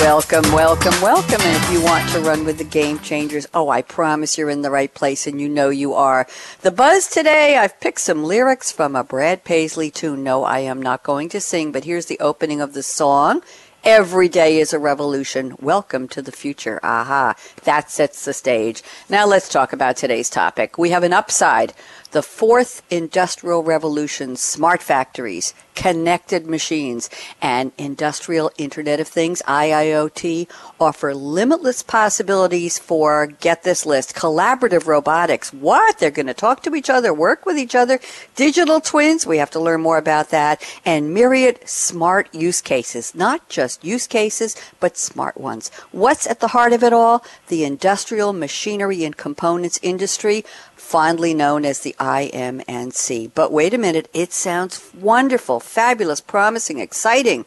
Welcome, welcome, welcome. And if you want to run with the game changers, oh, I promise you're in the right place and you know you are. The buzz today, I've picked some lyrics from a Brad Paisley tune. No, I am not going to sing, but here's the opening of the song. Every day is a revolution. Welcome to the future. Aha. That sets the stage. Now let's talk about today's topic. We have an upside the fourth industrial revolution, smart factories, connected machines, and industrial Internet of Things, IIoT, offer limitless possibilities for, get this list, collaborative robotics. What? They're going to talk to each other, work with each other, digital twins, we have to learn more about that, and myriad smart use cases. Not just use cases, but smart ones. What's at the heart of it all? The industrial machinery and components industry fondly known as the IM&C. But wait a minute, it sounds wonderful, fabulous, promising, exciting.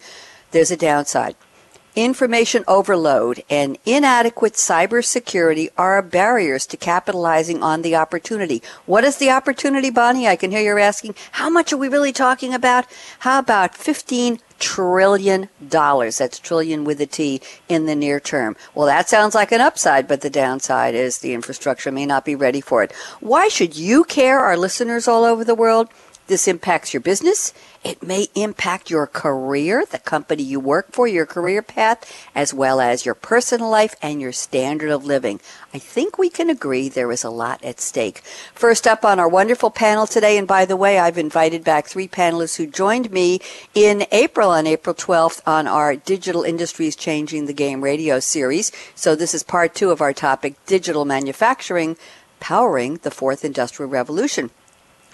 There's a downside. Information overload and inadequate cybersecurity are barriers to capitalizing on the opportunity. What is the opportunity, Bonnie? I can hear you asking, how much are we really talking about? How about 15 trillion dollars. That's trillion with a T in the near term. Well, that sounds like an upside, but the downside is the infrastructure may not be ready for it. Why should you care, our listeners all over the world? This impacts your business. It may impact your career, the company you work for, your career path, as well as your personal life and your standard of living. I think we can agree there is a lot at stake. First up on our wonderful panel today, and by the way, I've invited back three panelists who joined me in April, on April 12th, on our Digital Industries Changing the Game radio series. So this is part two of our topic, digital manufacturing powering the fourth industrial revolution.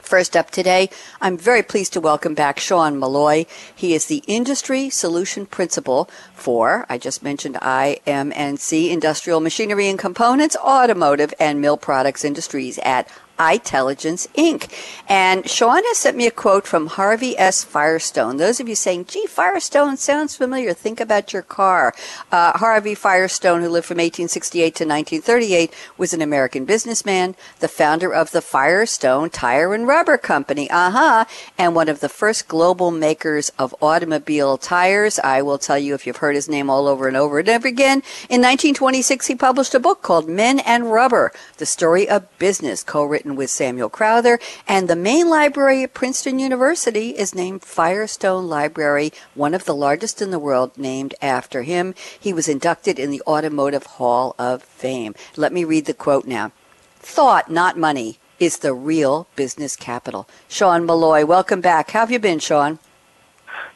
First up today, I'm very pleased to welcome back Sean Molloy. He is the Industry Solution Principal for, I just mentioned IM&C, Industrial Machinery and Components, Automotive and Mill Products Industries at itelligence Inc. And Sean has sent me a quote from Harvey S. Firestone. Those of you saying, gee, Firestone sounds familiar, think about your car. Uh, Harvey Firestone, who lived from 1868 to 1938, was an American businessman, the founder of the Firestone Tire and Rubber Company, uh-huh, and one of the first global makers of automobile tires. I will tell you if you've heard his name all over and over and over again. In 1926, he published a book called Men and Rubber, The Story of Business, co-written written with Samuel Crowther, and the main library at Princeton University is named Firestone Library, one of the largest in the world, named after him. He was inducted in the Automotive Hall of Fame. Let me read the quote now. Thought, not money, is the real business capital. Sean Molloy, welcome back. How have you been, Sean?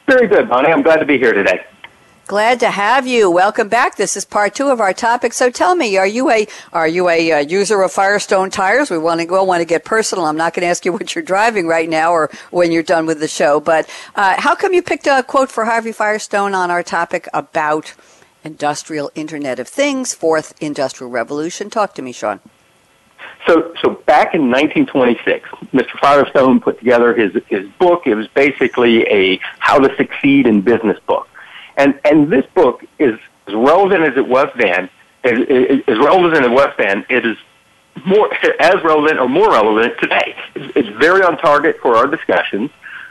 Very good, Bonnie. I'm glad to be here today. Glad to have you. Welcome back. This is part two of our topic. So tell me, are you a are you a uh, user of Firestone tires? We want to go want to get personal. I'm not going to ask you what you're driving right now or when you're done with the show. But uh, how come you picked a quote for Harvey Firestone on our topic about industrial Internet of Things, fourth industrial revolution? Talk to me, Sean. So, so back in 1926, Mr. Firestone put together his his book. It was basically a how to succeed in business book and and this book is as relevant as it was then, as, relevant as it was then, it is more as relevant or more relevant today. It's, very on target for our discussions.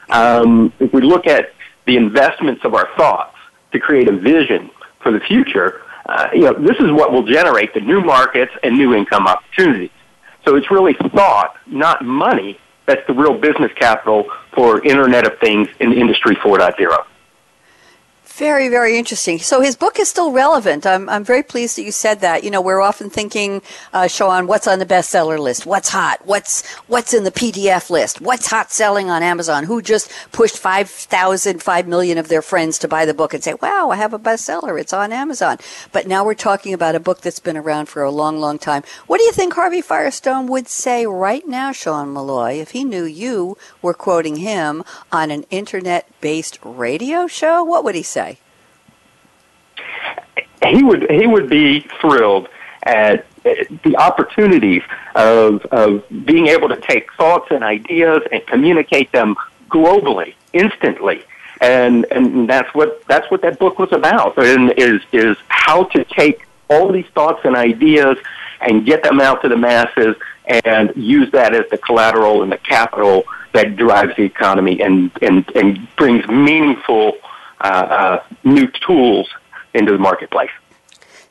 Um, if we look at the investments of our thoughts to create a vision for the future, uh, you know, this is what will generate the new markets and new income opportunities. So it's really thought, not money, that's the real business capital for Internet of Things in Industry 4.0. Very, very interesting. So his book is still relevant. I'm, I'm very pleased that you said that. You know, we're often thinking, uh, Sean, what's on the bestseller list? What's hot? What's, what's in the PDF list? What's hot selling on Amazon? Who just pushed 5,000, 5 million of their friends to buy the book and say, wow, I have a bestseller. It's on Amazon. But now we're talking about a book that's been around for a long, long time. What do you think Harvey Firestone would say right now, Sean Molloy, if he knew you were quoting him on an internet based radio show? What would he say? he would he would be thrilled at the opportunities of, of being able to take thoughts and ideas and communicate them globally, instantly. And, and that's what, that's what that book was about, and is, is how to take all these thoughts and ideas and get them out to the masses and use that as the collateral and the capital that drives the economy and, and, and brings meaningful uh, uh, new tools into the marketplace.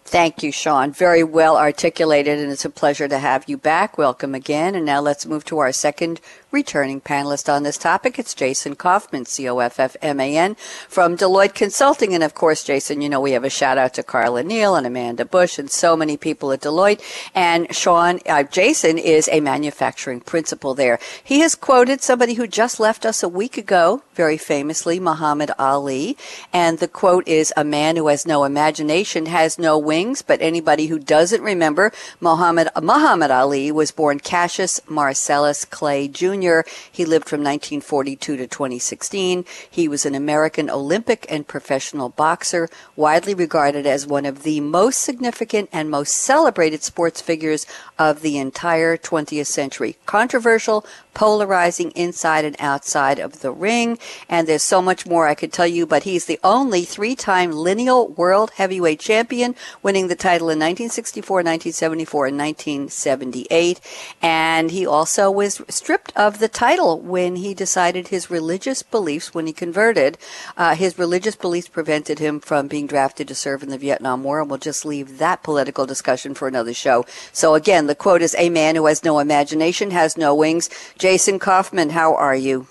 Thank you, Sean. Very well articulated, and it's a pleasure to have you back. Welcome again. And now let's move to our second returning panelist on this topic. It's Jason Coffman, C-O-F-F-M-A-N, from Deloitte Consulting. And of course, Jason, you know, we have a shout out to Carla Neal and Amanda Bush and so many people at Deloitte. And Sean, uh, Jason is a manufacturing principal there. He has quoted somebody who just left us a week ago, very famously, Muhammad Ali. And the quote is, a man who has no imagination has no wings, but anybody who doesn't remember, Muhammad, Muhammad Ali was born Cassius Marcellus Clay Jr he lived from 1942 to 2016. He was an American Olympic and professional boxer, widely regarded as one of the most significant and most celebrated sports figures of the entire 20th century. Controversial, polarizing inside and outside of the ring. And there's so much more I could tell you, but he's the only three-time lineal world heavyweight champion, winning the title in 1964, 1974, and 1978. And he also was stripped of the title when he decided his religious beliefs, when he converted, uh, his religious beliefs prevented him from being drafted to serve in the Vietnam War. And we'll just leave that political discussion for another show. So again, the quote is, a man who has no imagination has no wings. Jason Coffman, how are you?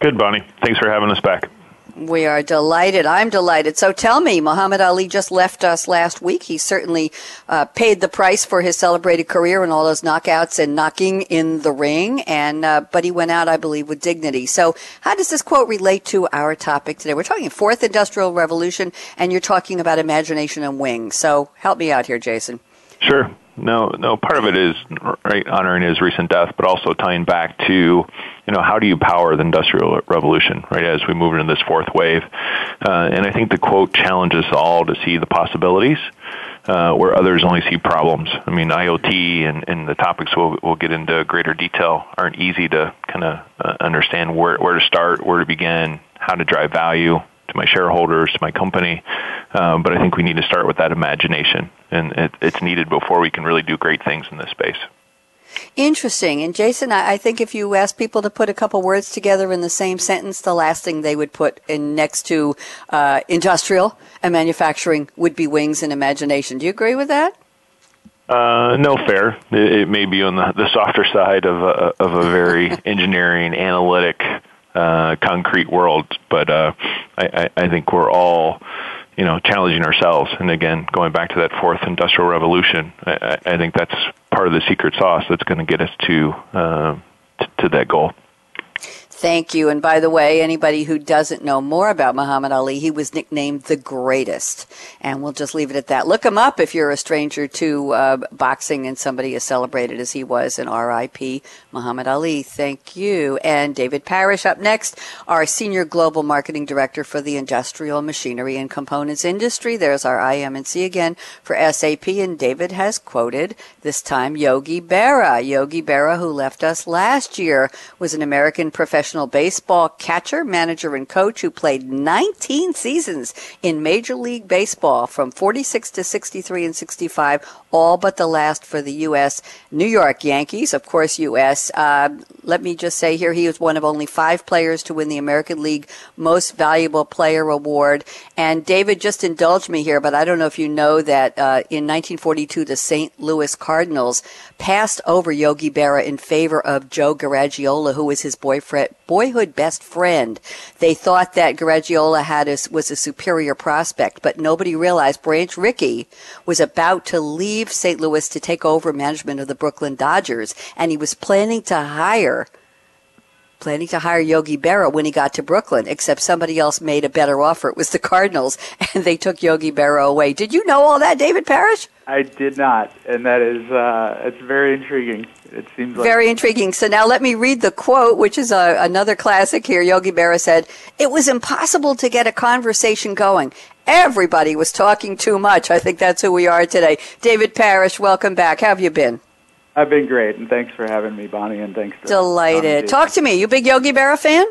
Good, Bonnie. Thanks for having us back. We are delighted. I'm delighted. So tell me, Muhammad Ali just left us last week. He certainly uh, paid the price for his celebrated career and all those knockouts and knocking in the ring. And uh, but he went out, I believe, with dignity. So how does this quote relate to our topic today? We're talking fourth industrial revolution, and you're talking about imagination and wings. So help me out here, Jason. Sure. No, no. Part of it is right honoring his recent death, but also tying back to, you know, how do you power the industrial revolution, right? As we move into this fourth wave, uh, and I think the quote challenges us all to see the possibilities. Uh, where others only see problems. I mean, IoT and, and the topics we'll, we'll get into greater detail aren't easy to kind of uh, understand where, where to start, where to begin, how to drive value, to my shareholders, to my company. Um, but I think we need to start with that imagination, and it, it's needed before we can really do great things in this space. Interesting. And Jason, I, I think if you ask people to put a couple words together in the same sentence, the last thing they would put in next to uh, industrial and manufacturing would be wings and imagination. Do you agree with that? Uh, no, fair. It, it, may be on the, the softer side of a, of a very engineering, analytic uh, concrete world. But uh, I, I think we're all, you know, challenging ourselves. And again, going back to that fourth industrial revolution, I, I think that's part of the secret sauce that's going to get us to, uh, to to that goal. Thank you. And by the way, anybody who doesn't know more about Muhammad Ali, he was nicknamed the greatest. And we'll just leave it at that. Look him up if you're a stranger to uh, boxing and somebody as celebrated as he was in RIP Muhammad Ali. Thank you. And David Parrish up next, our Senior Global Marketing Director for the Industrial Machinery and Components Industry. There's our IM&C again for SAP. And David has quoted this time Yogi Berra. Yogi Berra, who left us last year, was an American professional professional baseball catcher, manager, and coach who played 19 seasons in Major League Baseball from 46 to 63 and 65, all but the last for the U.S. New York Yankees, of course, U.S. Uh, let me just say here, he was one of only five players to win the American League Most Valuable Player Award. And David, just indulge me here, but I don't know if you know that uh, in 1942, the St. Louis Cardinals passed over Yogi Berra in favor of Joe Garagiola, who was his boyfriend, boyhood best friend. They thought that Garagiola had a, was a superior prospect, but nobody realized Branch Rickey was about to leave St. Louis to take over management of the Brooklyn Dodgers, and he was planning to hire planning to hire Yogi Berra when he got to Brooklyn, except somebody else made a better offer. It was the Cardinals, and they took Yogi Berra away. Did you know all that, David Parrish? I did not, and that is uh, it's very intriguing. It seems like very intriguing. So now let me read the quote, which is a, another classic here. Yogi Berra said, "It was impossible to get a conversation going. Everybody was talking too much. I think that's who we are today." David Parrish, welcome back. How have you been? I've been great, and thanks for having me, Bonnie, and thanks. To Delighted. Talk to me. You big Yogi Berra fan?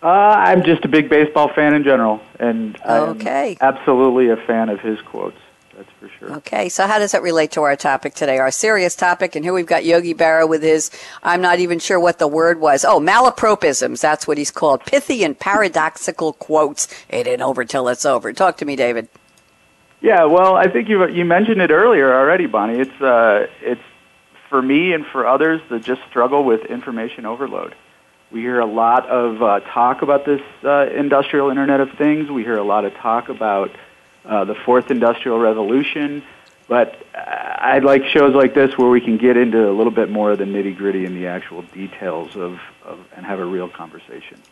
Uh, I'm just a big baseball fan in general, and okay. I'm absolutely a fan of his quotes. That's for sure. Okay, so how does that relate to our topic today, our serious topic? And here we've got Yogi Berra with his, I'm not even sure what the word was. Oh, malapropisms. That's what he's called. Pithy and paradoxical quotes. It ain't over till it's over. Talk to me, David. Yeah, well, I think you you mentioned it earlier already, Bonnie. It's uh, it's for me and for others that just struggle with information overload. We hear a lot of uh, talk about this uh, industrial Internet of Things. We hear a lot of talk about uh, the fourth industrial revolution. But I'd like shows like this where we can get into a little bit more of the nitty gritty and the actual details of, of and have a real conversation.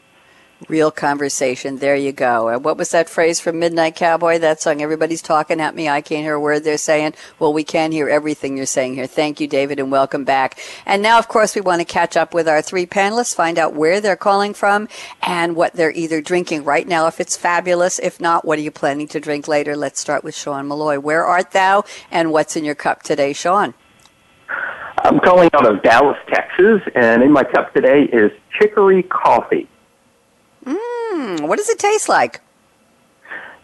Real conversation. There you go. Uh, what was that phrase from Midnight Cowboy? That song, everybody's talking at me. I can't hear a word they're saying. Well, we can hear everything you're saying here. Thank you, David, and welcome back. And now, of course, we want to catch up with our three panelists, find out where they're calling from and what they're either drinking right now, if it's fabulous. If not, what are you planning to drink later? Let's start with Sean Molloy. Where art thou and what's in your cup today, Sean? I'm calling out of Dallas, Texas, and in my cup today is chicory coffee. Mmm, what does it taste like?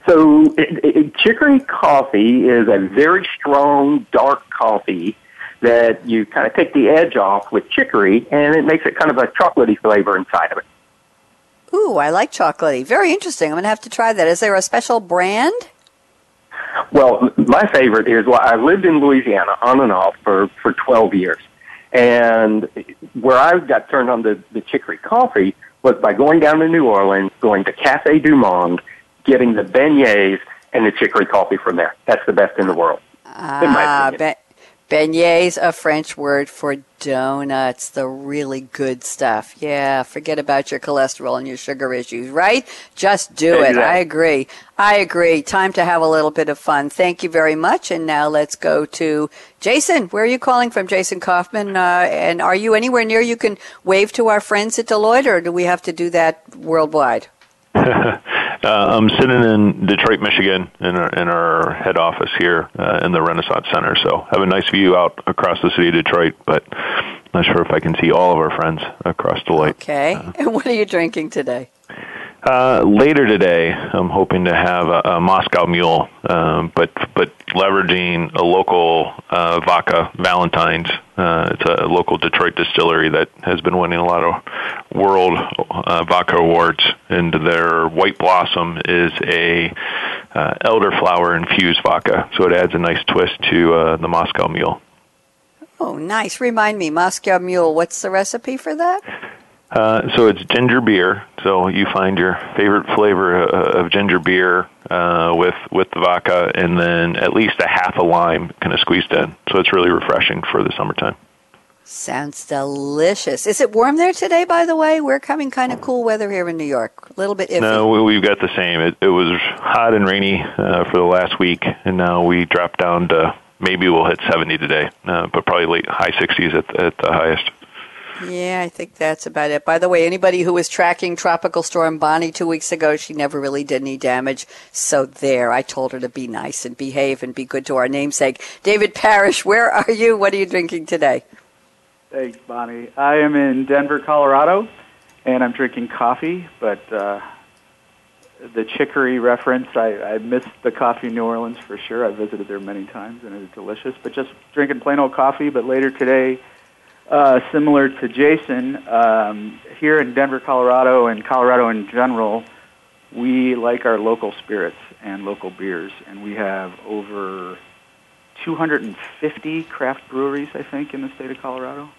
So, it, it, chicory coffee is a very strong, dark coffee that you kind of take the edge off with chicory, and it makes it kind of a chocolatey flavor inside of it. Ooh, I like chocolatey. Very interesting. I'm going to have to try that. Is there a special brand? Well, my favorite is well, I lived in Louisiana on and off for, for 12 years. And where I got turned on to the chicory coffee was by going down to New Orleans, going to Cafe Du Monde, getting the beignets and the chicory coffee from there. That's the best in the world. Ah, be- beignets, a French word for donuts, the really good stuff. Yeah, forget about your cholesterol and your sugar issues, right? Just do exactly. it. I agree. I agree. Time to have a little bit of fun. Thank you very much. And now let's go to Jason. Where are you calling from, Jason Coffman? Uh, and are you anywhere near you can wave to our friends at Deloitte, or do we have to do that worldwide? Uh, I'm sitting in Detroit, Michigan, in our, in our head office here uh, in the Renaissance Center. So have a nice view out across the city of Detroit, but not sure if I can see all of our friends across Deloitte. Okay. Uh, and what are you drinking today? Uh, later today, I'm hoping to have a, a Moscow Mule, um, but but leveraging a local uh, vodka, Valentine's. Uh, it's a local Detroit distillery that has been winning a lot of world uh, vodka awards, and their White Blossom is a uh, elderflower infused vodka, so it adds a nice twist to uh, the Moscow Mule. Oh, nice! Remind me, Moscow Mule. What's the recipe for that? Uh, so it's ginger beer. So you find your favorite flavor uh, of ginger beer uh, with with the vodka, and then at least a half a lime kind of squeezed in. So it's really refreshing for the summertime. Sounds delicious. Is it warm there today? By the way, we're coming kind of cool weather here in New York. A little bit iffy. No, we, have got the same. It, it was hot and rainy uh, for the last week, and now we dropped down to maybe we'll hit 70 today, uh, but probably late high 60s at, at the highest. Yeah, I think that's about it. By the way, anybody who was tracking Tropical Storm Bonnie two weeks ago, she never really did any damage. So there, I told her to be nice and behave and be good to our namesake. David Parrish, where are you? What are you drinking today? Thanks, Bonnie. I am in Denver, Colorado, and I'm drinking coffee, but uh, the chicory reference, I, I missed the coffee in New Orleans for sure. I visited there many times, and it is delicious. But just drinking plain old coffee, but later today, uh, similar to Jason, um, here in Denver, Colorado, and Colorado in general, we like our local spirits and local beers, and we have over 250 craft breweries, I think, in the state of Colorado.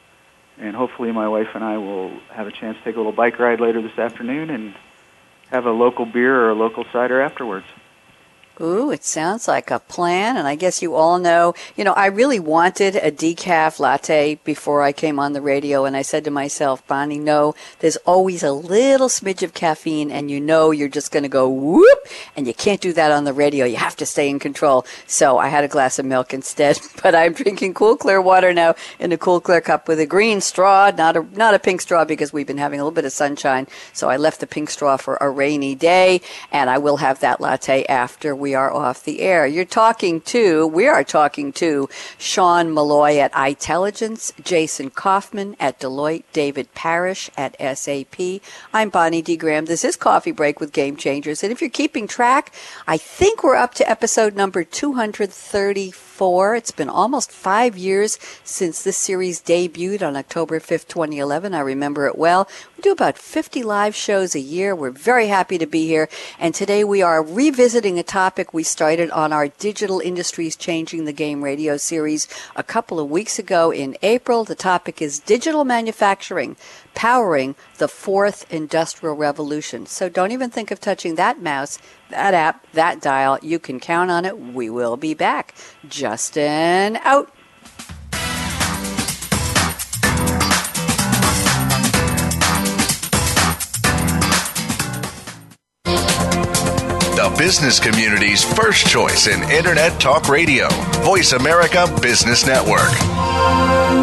And hopefully, my wife and I will have a chance to take a little bike ride later this afternoon and have a local beer or a local cider afterwards. Ooh, it sounds like a plan. And I guess you all know, you know, I really wanted a decaf latte before I came on the radio. And I said to myself, Bonnie, no, there's always a little smidge of caffeine and you know you're just going to go whoop. And you can't do that on the radio. You have to stay in control. So I had a glass of milk instead, but I'm drinking cool, clear water now in a cool, clear cup with a green straw, not a, not a pink straw because we've been having a little bit of sunshine. So I left the pink straw for a rainy day and I will have that latte after we are off the air. You're talking to, we are talking to Sean Molloy at itelligence, Jason Coffman at Deloitte, David Parrish at SAP. I'm Bonnie D. Graham. This is Coffee Break with Game Changers. And if you're keeping track, I think we're up to episode number 234. It's been almost five years since this series debuted on October 5th, 2011. I remember it well. We do about 50 live shows a year. We're very happy to be here. And today we are revisiting a topic we started on our Digital Industries Changing the Game radio series a couple of weeks ago in April. The topic is digital manufacturing powering the fourth industrial revolution. So don't even think of touching that mouse, that app, that dial. You can count on it. We will be back. Justin out. The business community's first choice in Internet Talk Radio. Voice America Business Network.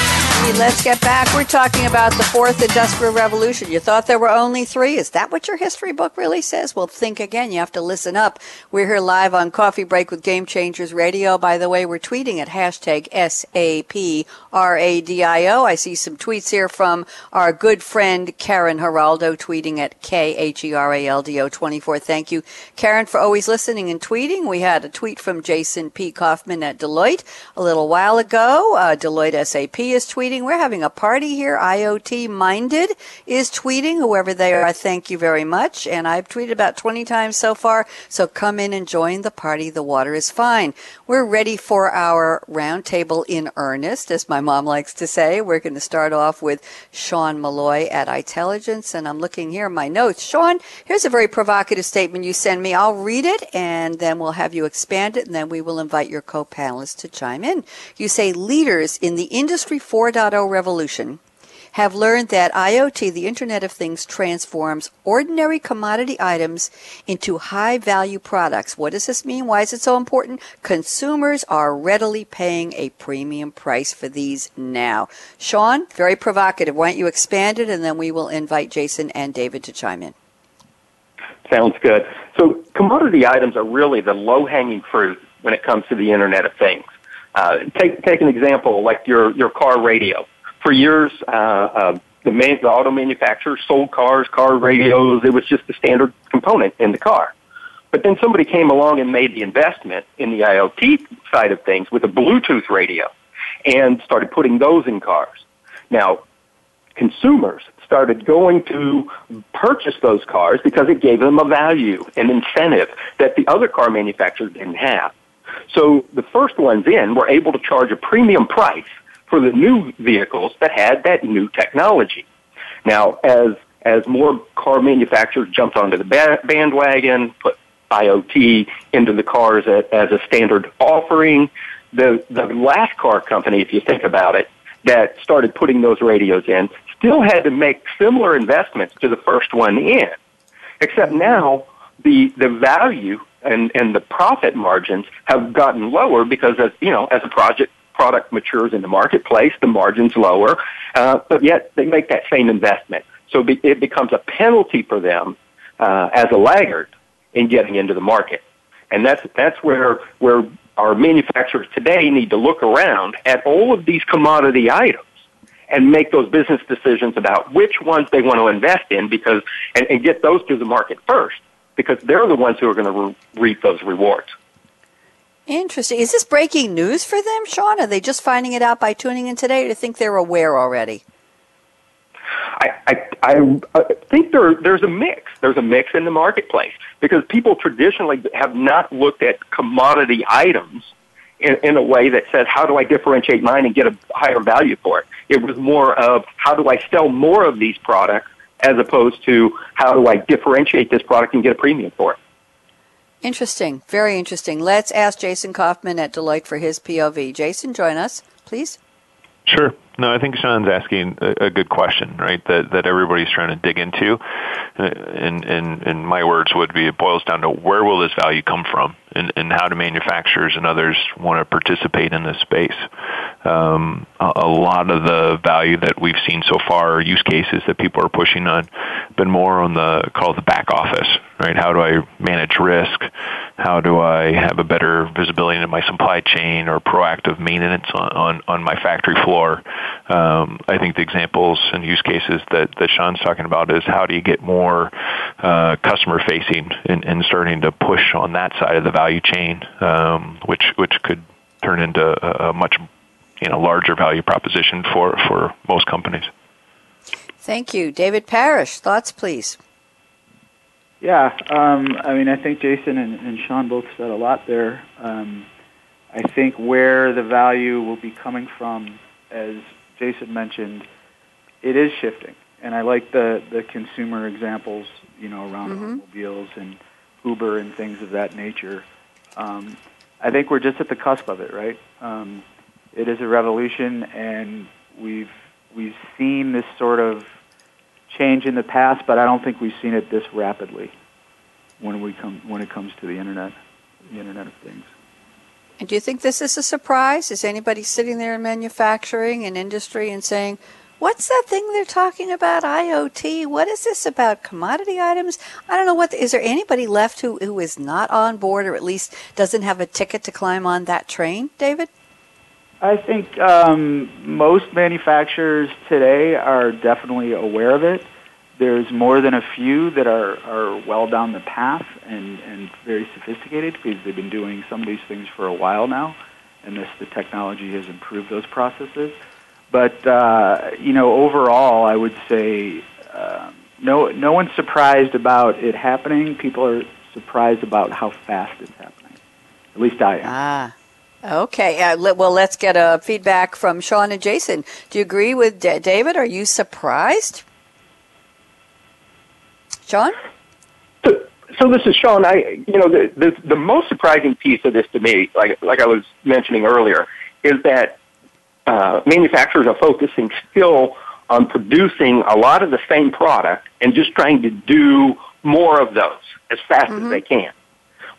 Let's get back. We're talking about the fourth industrial revolution. You thought there were only three. Is that what your history book really says? Well, think again. You have to listen up. We're here live on Coffee Break with Game Changers Radio. By the way, we're tweeting at hashtag S-A-P-R-A-D-I-O. I see some tweets here from our good friend Karen Geraldo tweeting at K-H-E-R-A-L-D-O 24. Thank you, Karen, for always listening and tweeting. We had a tweet from Jason P. Coffman at Deloitte a little while ago. Uh, Deloitte SAP is tweeting tweeting. We're having a party here. IoT Minded is tweeting, whoever they are. Thank you very much. And I've tweeted about 20 times so far. So come in and join the party. The water is fine. We're ready for our roundtable in earnest, as my mom likes to say. We're going to start off with Sean Molloy at itelligence. And I'm looking here in my notes. Sean, here's a very provocative statement you send me. I'll read it and then we'll have you expand it and then we will invite your co-panelists to chime in. You say leaders in the industry 4.0 4.0 revolution have learned that IoT, the Internet of Things, transforms ordinary commodity items into high value products. What does this mean? Why is it so important? Consumers are readily paying a premium price for these now. Sean, very provocative. Why don't you expand it and then we will invite Jason and David to chime in. Sounds good. So commodity items are really the low hanging fruit when it comes to the Internet of Things. Uh, take take an example like your your car radio. For years, uh, uh, the, man, the auto manufacturers sold cars, car radios. It was just a standard component in the car. But then somebody came along and made the investment in the IoT side of things with a Bluetooth radio and started putting those in cars. Now, consumers started going to purchase those cars because it gave them a value, an incentive that the other car manufacturers didn't have. So the first ones in were able to charge a premium price for the new vehicles that had that new technology. Now, as as more car manufacturers jumped onto the bandwagon, put IoT into the cars as, as a standard offering. The the last car company, if you think about it, that started putting those radios in, still had to make similar investments to the first one in, except now the the value and and the profit margins have gotten lower because as you know as a project product matures in the marketplace, the margins lower, uh, but yet they make that same investment. So it becomes a penalty for them uh, as a laggard in getting into the market, and that's that's where where our manufacturers today need to look around at all of these commodity items and make those business decisions about which ones they want to invest in because and, and get those to the market first because they're the ones who are going to re- reap those rewards. Interesting. Is this breaking news for them, Sean? Are they just finding it out by tuning in today, or do you think they're aware already? I, I, I think there, there's a mix. There's a mix in the marketplace because people traditionally have not looked at commodity items in, in a way that says, how do I differentiate mine and get a higher value for it? It was more of, how do I sell more of these products as opposed to, how do I differentiate this product and get a premium for it? Interesting. Very interesting. Let's ask Jason Coffman at Deloitte for his POV. Jason, join us, please. Sure. No, I think Sean's asking a, a, good question, right? That that everybody's trying to dig into. And in in my words would be it boils down to where will this value come from, and and how do manufacturers and others want to participate in this space. Um, a, a lot of the value that we've seen so far, use cases that people are pushing on, been more on the called the back office, right? How do I manage risk? How do I have a better visibility into my supply chain or proactive maintenance on, on, on my factory floor? Um, I think the examples and use cases that, that Sean's talking about is how do you get more uh, customer facing and, and, starting to push on that side of the value chain, um, which which could turn into a, a much you know larger value proposition for, for most companies. Thank you, David Parrish. Thoughts, please. Yeah, um, I mean, I think Jason and, and, Sean both said a lot there. Um, I think where the value will be coming from, as Jason mentioned, it is shifting, and I like the the consumer examples, you know, around mm-hmm. automobiles and Uber and things of that nature. Um, I think we're just at the cusp of it, right? Um, it is a revolution, and we've we've seen this sort of change in the past, but I don't think we've seen it this rapidly when we come when it comes to the internet, the Internet of Things. And do you think this is a surprise? Is anybody sitting there in manufacturing and industry and saying, "What's that thing they're talking about? IoT? What is this about commodity items?" I don't know what. Is there anybody left who who is not on board, or at least doesn't have a ticket to climb on that train, David? I think um, most manufacturers today are definitely aware of it. There's more than a few that are, are well down the path and, and very sophisticated because they've been doing some of these things for a while now, and this, the technology has improved those processes. But uh, you know, overall, I would say uh, no no one's surprised about it happening. People are surprised about how fast it's happening. At least I am. Ah. Okay. Uh, well, let's get a feedback from Sean and Jason. Do you agree with D- David? Are you surprised? Sean? So, so this is Sean. I, you know, the, the the most surprising piece of this to me, like like I was mentioning earlier, is that uh, manufacturers are focusing still on producing a lot of the same product and just trying to do more of those as fast mm-hmm. as they can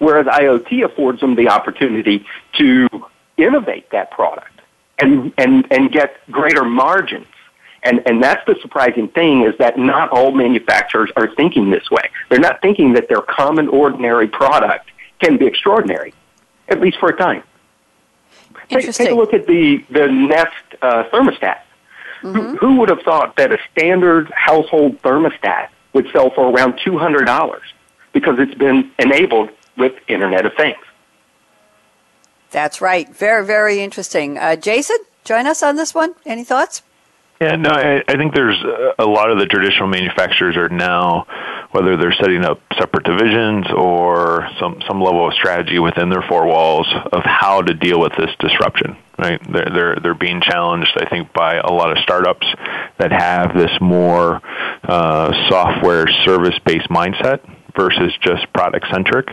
whereas IoT affords them the opportunity to innovate that product and, and, and get greater margins. And, and that's the surprising thing is that not all manufacturers are thinking this way. They're not thinking that their common, ordinary product can be extraordinary, at least for a time. Take, take a look at the, the Nest uh, thermostat. Mm-hmm. Who, who would have thought that a standard household thermostat would sell for around $200 because it's been enabled with Internet of Things. That's right. Very, very interesting. Uh, Jason, join us on this one. Any thoughts? Yeah, no, I, I think there's a lot of the traditional manufacturers are now, whether they're setting up separate divisions or some some level of strategy within their four walls of how to deal with this disruption. Right, they're they're they're being challenged, I think, by a lot of startups that have this more uh, software service based mindset versus just product centric.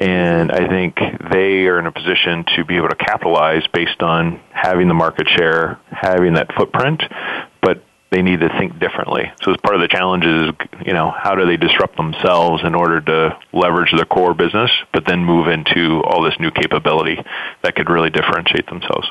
And I think they are in a position to be able to capitalize based on having the market share, having that footprint, but they need to think differently. So as part of the challenge is, you know, how do they disrupt themselves in order to leverage their core business, but then move into all this new capability that could really differentiate themselves.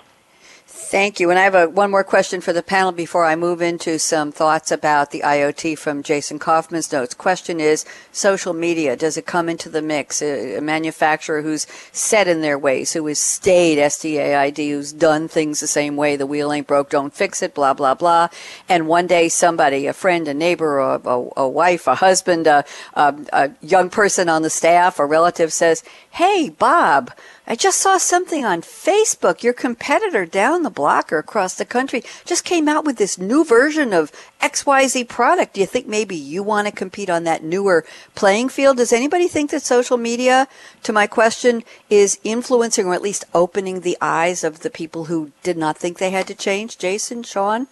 Thank you. And I have a, one more question for the panel before I move into some thoughts about the IoT from Jason Coffman's notes. Question is social media. Does it come into the mix? A, a manufacturer who's set in their ways, who has stayed STAID, who's done things the same way, the wheel ain't broke, don't fix it, blah, blah, blah. And one day somebody, a friend, a neighbor, a, a, a wife, a husband, a, a young person on the staff, a relative says, Hey, Bob, I just saw something on Facebook. Your competitor down the block or across the country just came out with this new version of XYZ product. Do you think maybe you want to compete on that newer playing field? Does anybody think that social media, to my question, is influencing or at least opening the eyes of the people who did not think they had to change? Jason, Sean,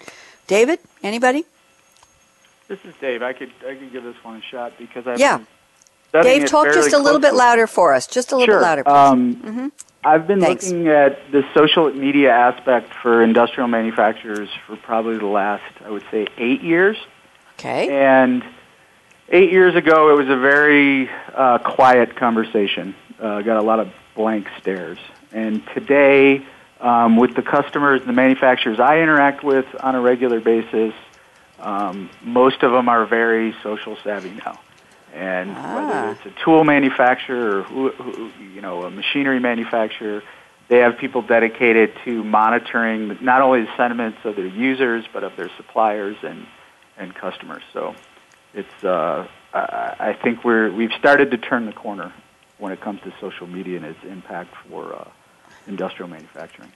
David, anybody? This is Dave. I could I could give this one a shot because I've yeah. Dave, talk just a little bit louder for us. Just a little sure. bit louder. Um, mm-hmm. I've been Thanks. looking at the social media aspect for industrial manufacturers for probably the last, I would say, eight years. Okay. And eight years ago, it was a very uh, quiet conversation. Uh, got a lot of blank stares. And today, um, with the customers and the manufacturers I interact with on a regular basis, um, most of them are very social savvy now. And ah. whether it's a tool manufacturer or who, who, you know a machinery manufacturer, they have people dedicated to monitoring not only the sentiments of their users but of their suppliers and and customers. So it's uh, I, I think we're we've started to turn the corner when it comes to social media and its impact for uh, industrial manufacturing.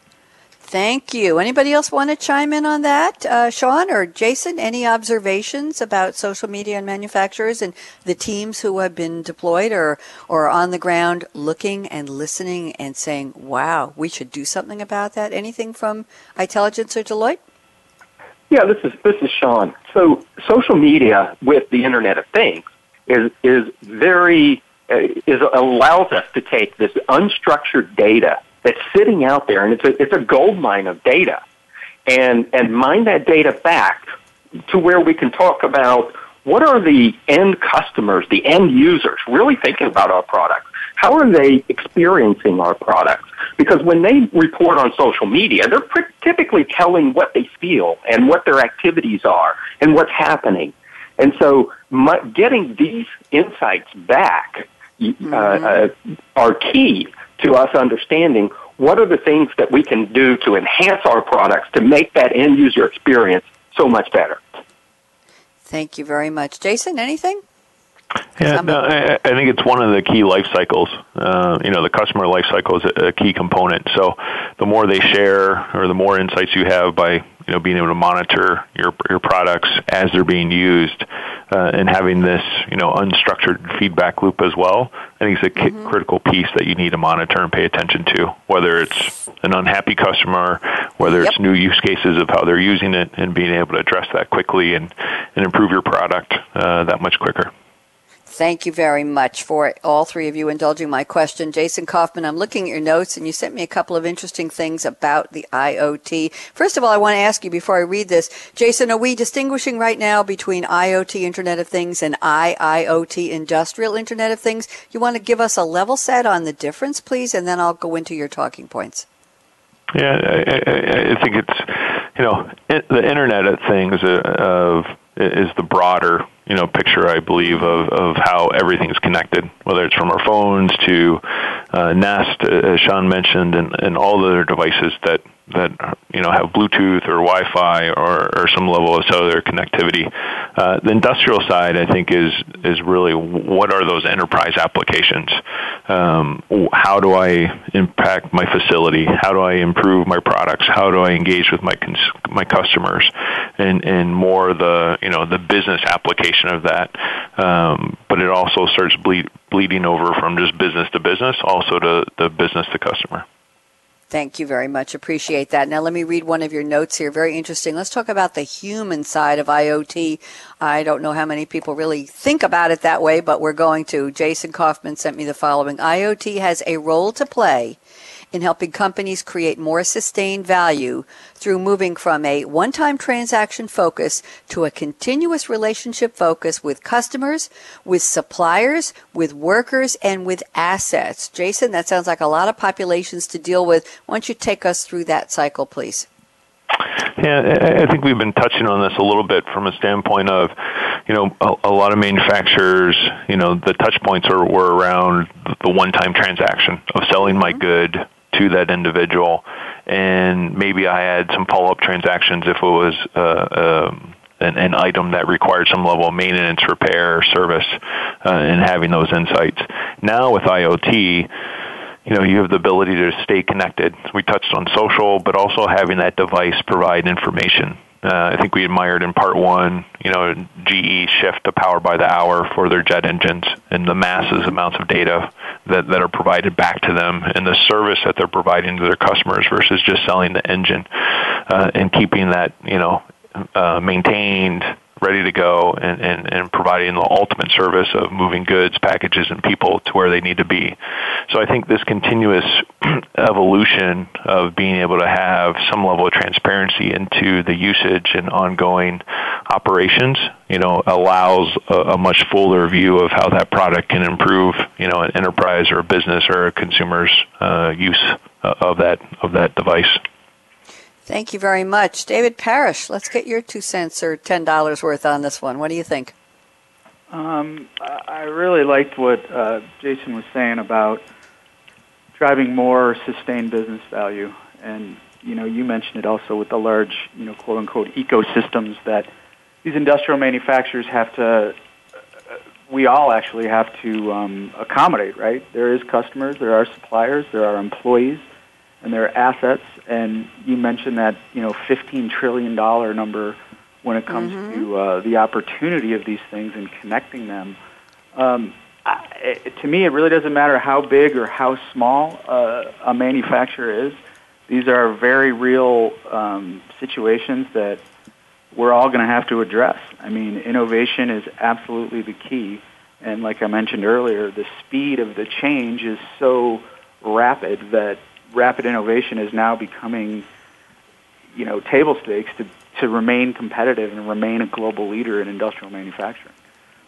Thank you. Anybody else want to chime in on that? Uh, Sean or Jason, any observations about social media and manufacturers and the teams who have been deployed or, or on the ground looking and listening and saying, wow, we should do something about that? Anything from itelligence or Deloitte? Yeah, this is this is Sean. So social media with the Internet of Things is is very uh, is allows us to take this unstructured data that's sitting out there, and it's a, it's a gold mine of data, and and mine that data back to where we can talk about what are the end customers, the end users, really thinking about our products. How are they experiencing our products? Because when they report on social media, they're typically telling what they feel and what their activities are and what's happening. And so, my, getting these insights back mm-hmm. uh, are key to us understanding what are the things that we can do to enhance our products to make that end user experience so much better. Thank you very much. Jason, anything? Yeah, no, I, I think it's one of the key life cycles. Uh, you know, the customer life cycle is a, a key component. So, the more they share, or the more insights you have by you know being able to monitor your your products as they're being used, uh, and having this you know unstructured feedback loop as well. I think it's a mm-hmm. critical piece that you need to monitor and pay attention to. Whether it's an unhappy customer, whether yep. it's new use cases of how they're using it, and being able to address that quickly and and improve your product uh, that much quicker. Thank you very much for all three of you indulging my question. Jason Coffman, I'm looking at your notes and you sent me a couple of interesting things about the IoT. First of all, I want to ask you before I read this, Jason, are we distinguishing right now between IoT Internet of Things and IIoT Industrial Internet of Things? You want to give us a level set on the difference, please, and then I'll go into your talking points. Yeah, I, I think it's, you know, the Internet of Things uh, is the broader you know picture I believe of of how everything's connected, whether it's from our phones to uh, Nest, as Sean mentioned, and, and all the other devices that that you know have Bluetooth or Wi-Fi or, or some level of cellular connectivity. Uh, the industrial side, I think, is is really what are those enterprise applications? Um, how do I impact my facility? How do I improve my products? How do I engage with my cons- my customers? And and more the you know the business application of that. Um, but it also starts bleed, bleeding over from just business to business, also to the business to customer. Thank you very much. Appreciate that. Now, let me read one of your notes here. Very interesting. Let's talk about the human side of IoT. I don't know how many people really think about it that way, but we're going to. Jason Coffman sent me the following IoT has a role to play in helping companies create more sustained value through moving from a one time transaction focus to a continuous relationship focus with customers, with suppliers, with workers, and with assets. Jason, that sounds like a lot of populations to deal with. Why don't you take us through that cycle, please? Yeah, I think we've been touching on this a little bit from a standpoint of, you know, a, a lot of manufacturers, you know, the touch points are, were around the one-time transaction of selling my mm-hmm. good to that individual, and maybe I had some follow-up transactions if it was uh, um, an, an, item that required some level of maintenance, repair, or service, uh, and having those insights. Now with IoT, you know, you have the ability to stay connected. We touched on social, but also having that device provide information I think we admired in part one, you know, GE shift to power by the hour for their jet engines and the massive amounts of data that, that are provided back to them and the service that they're providing to their customers versus just selling the engine uh, and keeping that, you know, uh, maintained ready to go and, and, and providing the ultimate service of moving goods, packages, and people to where they need to be. So I think this continuous evolution of being able to have some level of transparency into the usage and ongoing operations, you know, allows a, a much fuller view of how that product can improve, you know, an enterprise or a business or a consumer's uh, use of that of that device. Thank you very much. David Parrish, let's get your two cents or $10 worth on this one. What do you think? Um, I really liked what uh, Jason was saying about driving more sustained business value. And, you know, you mentioned it also with the large, you know, quote unquote ecosystems that these industrial manufacturers have to, uh, we all actually have to um, accommodate, right? There is customers, there are suppliers, there are employees, and their assets. And you mentioned that you know 15 trillion dollar number when it comes mm-hmm. to uh, the opportunity of these things and connecting them. Um, I, to me, it really doesn't matter how big or how small uh, a manufacturer is. These are very real um, situations that we're all going to have to address. I mean, innovation is absolutely the key. And like I mentioned earlier, the speed of the change is so rapid that rapid innovation is now becoming, you know, table stakes to, to remain competitive and remain a global leader in industrial manufacturing,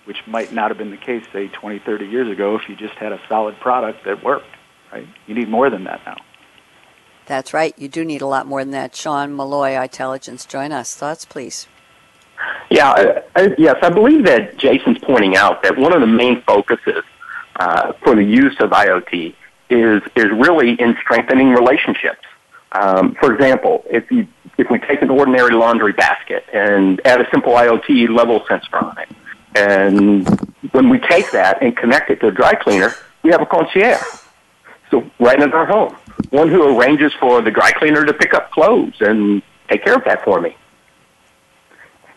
which might not have been the case, say, 20, 30 years ago if you just had a solid product that worked, right? You need more than that now. That's right. You do need a lot more than that. Sean Molloy, itelligence, join us. Thoughts, please. Yeah, I, I, yes, I believe that Jason's pointing out that one of the main focuses uh, for the use of IoT is is really in strengthening relationships. Um, for example, if you if we take an ordinary laundry basket and add a simple IoT level sensor on it, and when we take that and connect it to a dry cleaner, we have a concierge. So right in our home, one who arranges for the dry cleaner to pick up clothes and take care of that for me.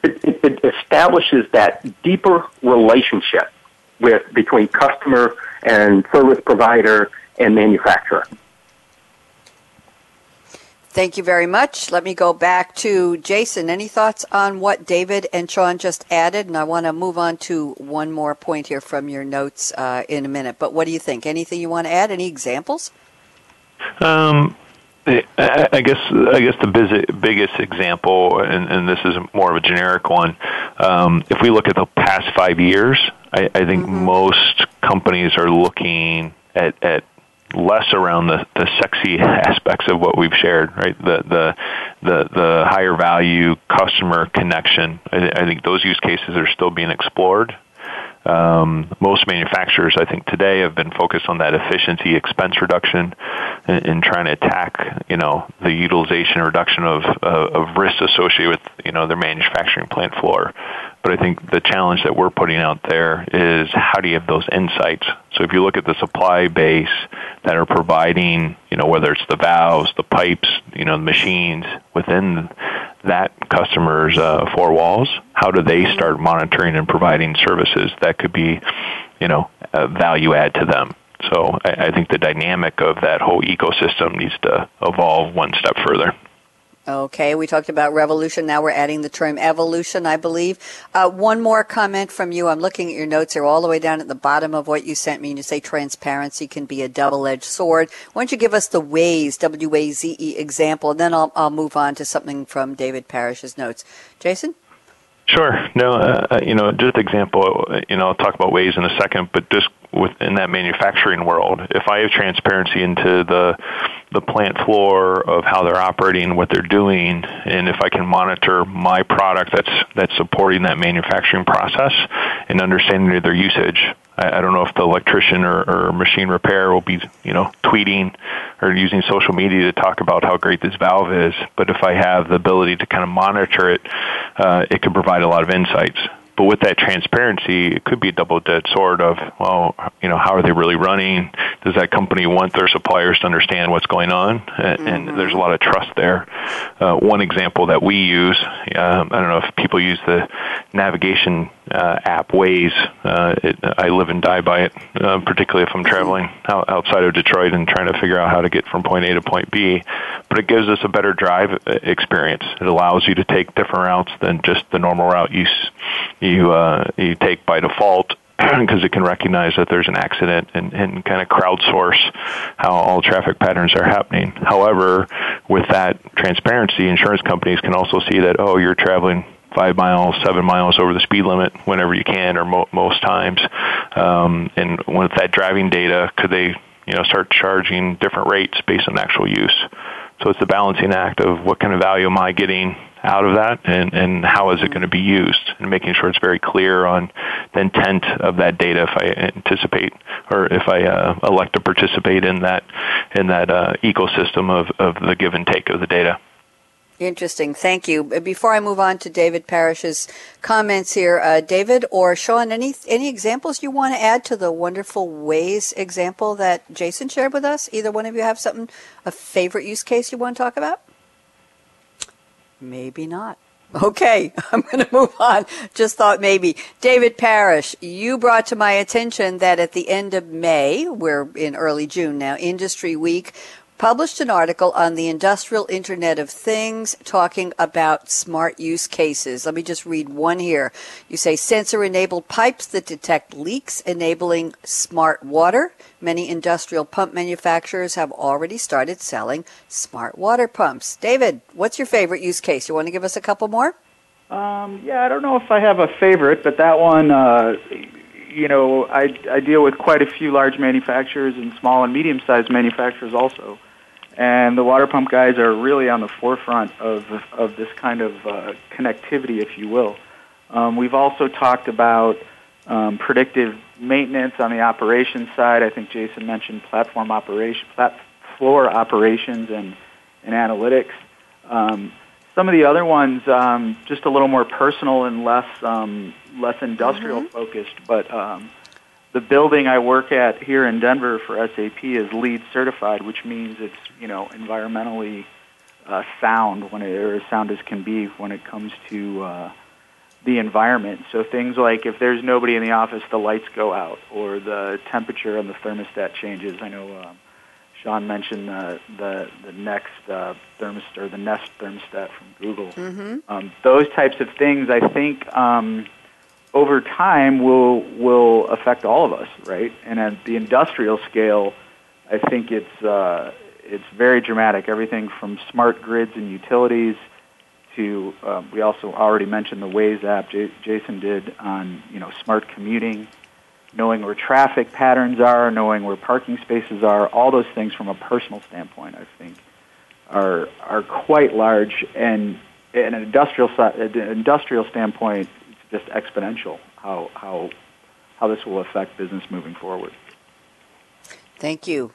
It, it, it establishes that deeper relationship with between customer and service provider and manufacturer. Thank you very much. Let me go back to Jason. Any thoughts on what David and Sean just added? And I want to move on to one more point here from your notes uh, in a minute. But what do you think? Anything you want to add? Any examples? Um, I guess I guess the biggest example, and, and, this is more of a generic one. Um, if we look at the past five years, I, I think mm-hmm. most companies are looking at, at less around the, the sexy aspects of what we've shared, right? The the the, the higher value customer connection. I, I think those use cases are still being explored. Um, most manufacturers, I think, today have been focused on that efficiency, expense reduction, and, trying to attack, you know, the utilization reduction of uh, of risks associated with, you know, their manufacturing plant floor. But I think the challenge that we're putting out there is how do you have those insights? So if you look at the supply base that are providing, you know, whether it's the valves, the pipes, you know, the machines within that customer's uh, four walls, how do they start monitoring and providing services that could be, you know, a value add to them? So I, I think the dynamic of that whole ecosystem needs to evolve one step further. Okay, we talked about revolution. Now we're adding the term evolution, I believe. Uh, one more comment from you. I'm looking at your notes here all the way down at the bottom of what you sent me. And you say transparency can be a double edged sword. Why don't you give us the Waze, W A Z E example, and then I'll, I'll move on to something from David Parrish's notes. Jason? Sure. No, uh, uh, you know, just example, you know, I'll talk about Waze in a second, but just within that manufacturing world, if I have transparency into the the plant floor of how they're operating, what they're doing, and if I can monitor my product that's that's supporting that manufacturing process and understanding their usage, I, I don't know if the electrician or, or machine repair will be, you know, tweeting or using social media to talk about how great this valve is. But if I have the ability to kind of monitor it, uh, it can provide a lot of insights. But with that transparency, it could be a double-edged sword of, well, you know, how are they really running? Does that company want their suppliers to understand what's going on? And, mm-hmm. and there's a lot of trust there. Uh, one example that we use, um, I don't know if people use the navigation uh, app Waze. Uh, it, I live and die by it, uh, particularly if I'm traveling out, outside of Detroit and trying to figure out how to get from point A to point B. But it gives us a better drive uh, experience. It allows you to take different routes than just the normal route you you uh, you take by default because it can recognize that there's an accident and, and kind of crowdsource how all traffic patterns are happening. However, with that transparency, insurance companies can also see that, oh, you're traveling five miles, seven miles over the speed limit whenever you can or mo- most times. Um, and with that driving data, could they you know start charging different rates based on actual use? So it's the balancing act of what kind of value am I getting out of that and, and how is it going to be used and making sure it's very clear on the intent of that data if I anticipate or if I uh, elect to participate in that in that uh, ecosystem of, of the give and take of the data. Interesting. Thank you. Before I move on to David Parrish's comments here, uh, David or Sean, any any examples you want to add to the wonderful Waze example that Jason shared with us? Either one of you have something, a favorite use case you want to talk about? Maybe not. Okay, I'm going to move on. Just thought maybe. David Parrish, you brought to my attention that at the end of May, we're in early June now, Industry Week published an article on the industrial internet of things talking about smart use cases. Let me just read one here. You say sensor enabled pipes that detect leaks enabling smart water. Many industrial pump manufacturers have already started selling smart water pumps. David, what's your favorite use case? You want to give us a couple more? Um, yeah, I don't know if I have a favorite, but that one, uh, you know, I, I deal with quite a few large manufacturers and small and medium sized manufacturers also. And the water pump guys are really on the forefront of, of this kind of uh, connectivity, if you will. Um, we've also talked about um, predictive maintenance on the operations side. I think Jason mentioned platform operation, plat- floor operations and, and analytics. Um, some of the other ones, um, just a little more personal and less um, less industrial mm-hmm. focused, but um, the building I work at here in Denver for SAP is LEED certified, which means it's you know environmentally uh, sound when it, or as sound as can be when it comes to uh, the environment. So things like if there's nobody in the office, the lights go out, or the temperature on the thermostat changes. I know um, Sean mentioned the the, the Next uh, thermostat or the Nest thermostat from Google. Mm-hmm. Um, those types of things, I think. Um, over time will will affect all of us, right? And at the industrial scale, I think it's uh, it's very dramatic. Everything from smart grids and utilities to um, we also already mentioned the Waze app J- Jason did on you know smart commuting, knowing where traffic patterns are, knowing where parking spaces are. All those things from a personal standpoint, I think, are are quite large and. An industrial industrial standpoint, just exponential how how how this will affect business moving forward. Thank you.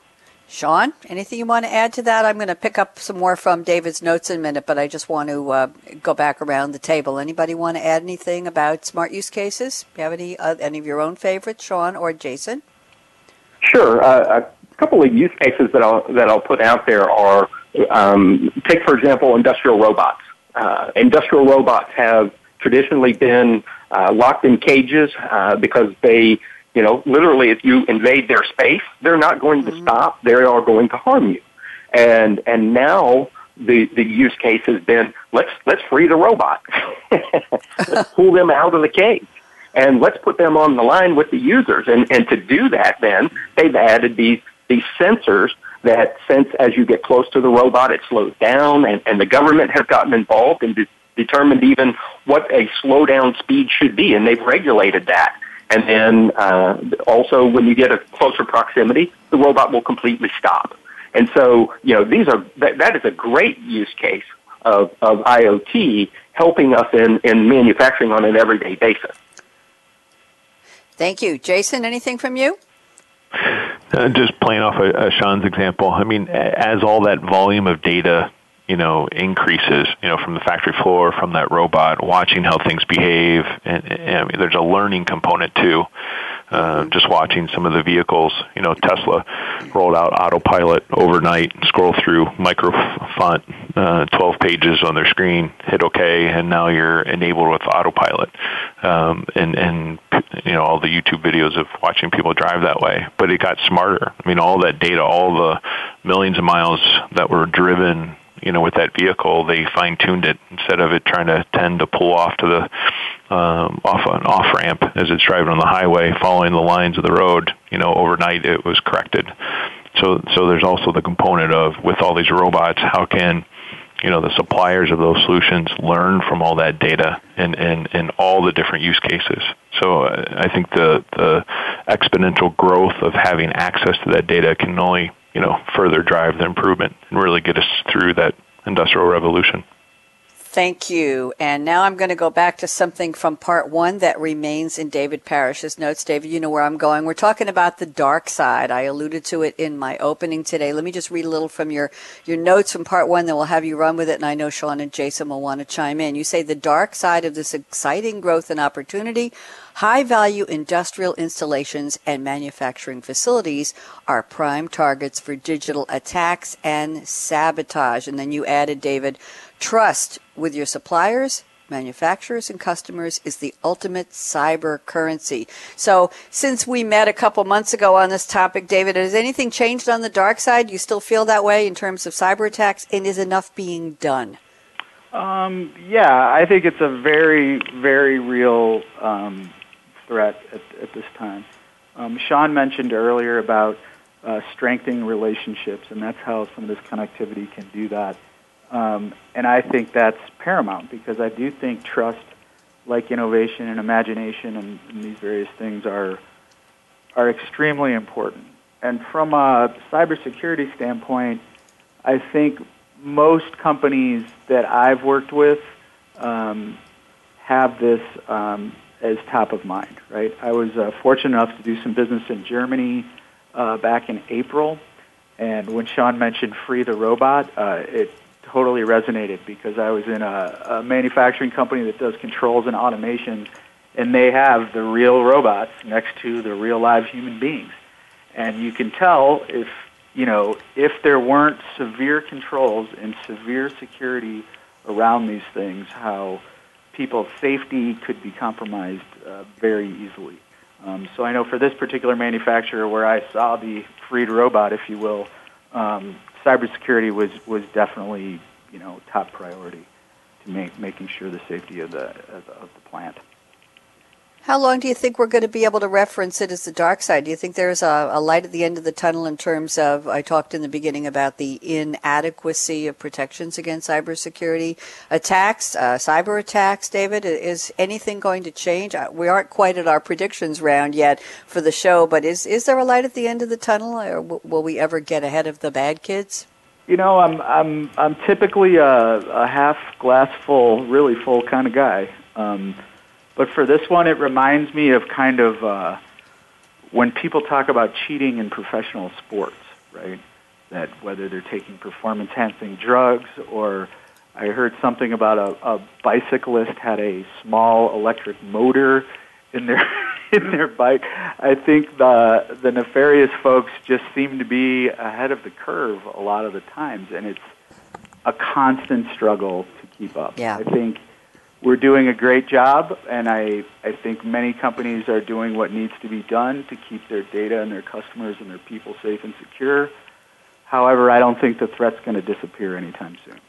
Sean, anything you want to add to that? I'm going to pick up some more from David's notes in a minute, but I just want to uh, go back around the table. Anybody want to add anything about smart use cases? Do you have any uh, any of your own favorites, Sean or Jason? Sure. Uh, a couple of use cases that I'll that I'll put out there are um, take for example industrial robots. Uh, industrial robots have traditionally been uh, locked in cages uh, because they You know, literally, if you invade their space, they're not going to stop. They are going to harm you. And and now the the use case has been let's let's free the robot, let's pull them out of the cage, and let's put them on the line with the users. And and to do that, then they've added these these sensors that sense as you get close to the robot, it slows down, and and the government has gotten involved and de- determined even what a slowdown speed should be, and they've regulated that. And then uh, also, when you get a closer proximity, the robot will completely stop. And so, you know, these are that, that is a great use case of, of IoT helping us in, in manufacturing on an everyday basis. Thank you. Jason, anything from you? Uh, just playing off a, a Sean's example, I mean, as all that volume of data you know increases you know from the factory floor from that robot watching how things behave. And, and there's a learning component too uh, just watching some of the vehicles. You know Tesla rolled out autopilot overnight scroll through micro font uh, 12 pages on their screen hit okay and now you're enabled with autopilot. Um, and and you know all the YouTube videos of watching people drive that way. But it got smarter. I mean all that data all the millions of miles that were driven you know, with that vehicle, they fine tuned it instead of it trying to tend to pull off to the um, off an off ramp as it's driving on the highway, following the lines of the road. You know, overnight it was corrected. So, so there's also the component of with all these robots, how can you know the suppliers of those solutions learn from all that data and and, and all the different use cases. So uh, I think the the exponential growth of having access to that data can only you know, further drive the improvement and really get us through that industrial revolution. Thank you. And now I'm going to go back to something from part one that remains in David Parrish's notes. David, you know where I'm going. We're talking about the dark side. I alluded to it in my opening today. Let me just read a little from your, your notes from part one, then we'll have you run with it. And I know Sean and Jason will want to chime in. You say the dark side of this exciting growth and opportunity High value industrial installations and manufacturing facilities are prime targets for digital attacks and sabotage. And then you added, David, trust with your suppliers, manufacturers, and customers is the ultimate cyber currency. So, since we met a couple months ago on this topic, David, has anything changed on the dark side? You still feel that way in terms of cyber attacks? And is enough being done? Um, yeah, I think it's a very, very real um, threat at, at this time. Um, Sean mentioned earlier about uh, strengthening relationships, and that's how some of this connectivity can do that. Um, and I think that's paramount because I do think trust, like innovation and imagination, and, and these various things are are extremely important. And from a cybersecurity standpoint, I think most companies that I've worked with um, have this um, as top of mind, right? I was uh, fortunate enough to do some business in Germany uh, back in April, and when Sean mentioned Free the Robot, uh, it totally resonated because I was in a, a manufacturing company that does controls and automation, and they have the real robots next to the real live human beings. And you can tell if, you know, if there weren't severe controls and severe security around these things, how people's safety could be compromised uh, very easily. Um, so I know for this particular manufacturer, where I saw the freed robot, if you will, um, cybersecurity was was definitely you know top priority to make, making sure the safety of the of, of the plant. How long do you think we're going to be able to reference it as the dark side? Do you think there's a, a, light at the end of the tunnel in terms of, I talked in the beginning about the inadequacy of protections against cybersecurity attacks, uh, cyber attacks, David? Is anything going to change? Uh, we aren't quite at our predictions round yet for the show, but is, is there a light at the end of the tunnel or will we ever get ahead of the bad kids? You know, I'm I'm I'm typically a, a half glass full, really full kind of guy. Um, but for this one, it reminds me of kind of uh, when people talk about cheating in professional sports, right? That whether they're taking performance enhancing drugs or I heard something about a, a bicyclist had a small electric motor in their in their bike. I think the the nefarious folks just seem to be ahead of the curve a lot of the times, and it's a constant struggle to keep up. Yeah. I think we're doing a great job, and I, I think many companies are doing what needs to be done to keep their data and their customers and their people safe and secure. However, I don't think the threat's going to disappear anytime soon.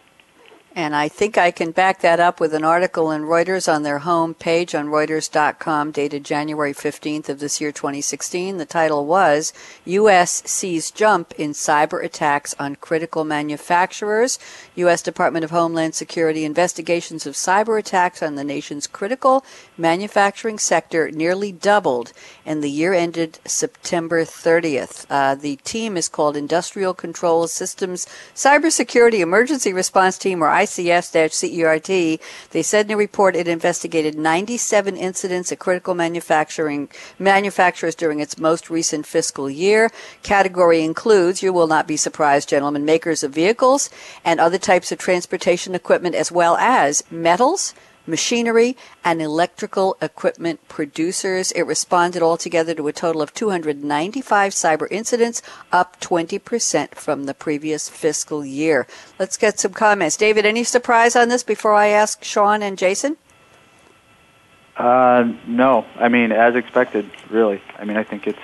And I think I can back that up with an article in Reuters on their home page on Reuters.com dated January 15th of this year 2016. The title was U.S. sees jump in cyber attacks on critical manufacturers. U.S. Department of Homeland Security investigations of cyber attacks on the nation's critical manufacturing sector nearly doubled and the year ended September 30th. Uh, the team is called Industrial Control Systems Cybersecurity Emergency Response Team or ICS-CERT, they said in a report it investigated 97 incidents at critical manufacturing manufacturers during its most recent fiscal year. Category includes, you will not be surprised, gentlemen, makers of vehicles and other types of transportation equipment as well as metals, machinery, and electrical equipment producers. It responded altogether to a total of 295 cyber incidents, up 20% from the previous fiscal year. Let's get some comments. David, any surprise on this before I ask Sean and Jason? Uh, no, I mean as expected. Really, I mean I think it's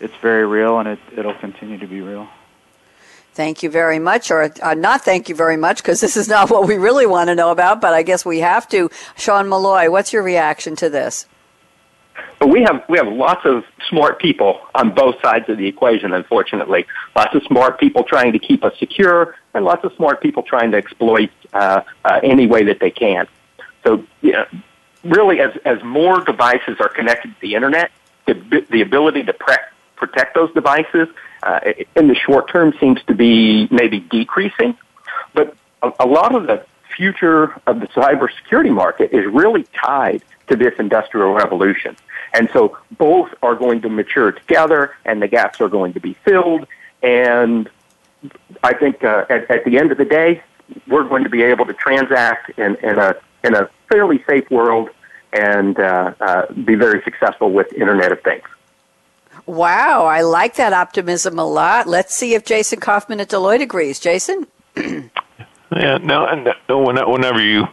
it's very real, and it it'll continue to be real. Thank you very much, or uh, not thank you very much, because this is not what we really want to know about, but I guess we have to. Sean Molloy, what's your reaction to this? we have we have lots of smart people on both sides of the equation. Unfortunately, lots of smart people trying to keep us secure, and lots of smart people trying to exploit uh, uh, any way that they can. So, you know, really, as as more devices are connected to the internet, the the ability to pre- protect those devices uh, in the short term seems to be maybe decreasing. But a, a lot of the future of the cybersecurity market is really tied to this industrial revolution. And so both are going to mature together and the gaps are going to be filled. And I think uh, at, at the end of the day, we're going to be able to transact in, in, a, in a fairly safe world and uh, uh, be very successful with Internet of Things. Wow, I like that optimism a lot. Let's see if Jason Coffman at Deloitte agrees. Jason? yeah, no, and whenever you,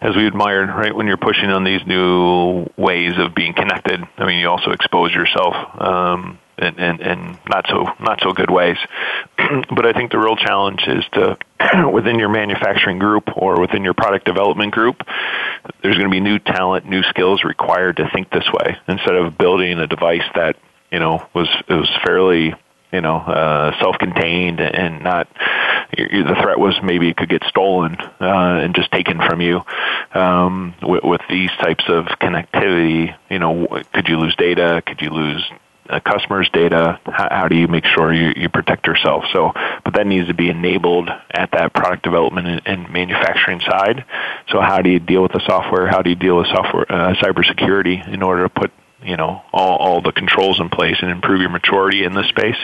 as we admired, right, when you're pushing on these new ways of being connected, I mean, you also expose yourself. Um, in, in not so not so good ways. but I think the real challenge is to within your manufacturing group or within your product development group, there's going to be new talent, new skills required to think this way instead of building a device that you know, was it was fairly you know uh, self-contained and not the threat was maybe it could get stolen uh, and just taken from you. Um, with, with these types of connectivity, you know, could you lose data? Could you lose a customer's data? How, how do you make sure you, you protect yourself? So, but that needs to be enabled at that product development and, and manufacturing side. So, how do you deal with the software? How do you deal with software uh, cybersecurity in order to put you know all, all the controls in place and improve your maturity in this space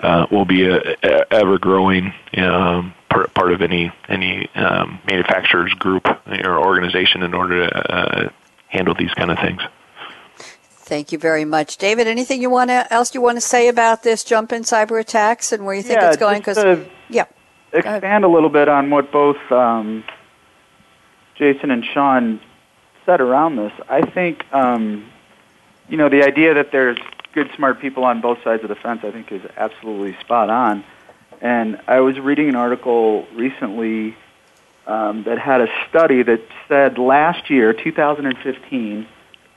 uh, will be a, a ever growing um, part, part of any any um, manufacturer's group or organization in order to uh, handle these kind of things. Thank you very much, David. Anything you want to, else you want to say about this jump in cyber attacks and where you think yeah, it's going? Because yeah, expand a little bit on what both um, Jason and Sean said around this. I think um, you know, the idea that there's good, smart people on both sides of the fence, I think, is absolutely spot on. And I was reading an article recently um, that had a study that said last year, 2015,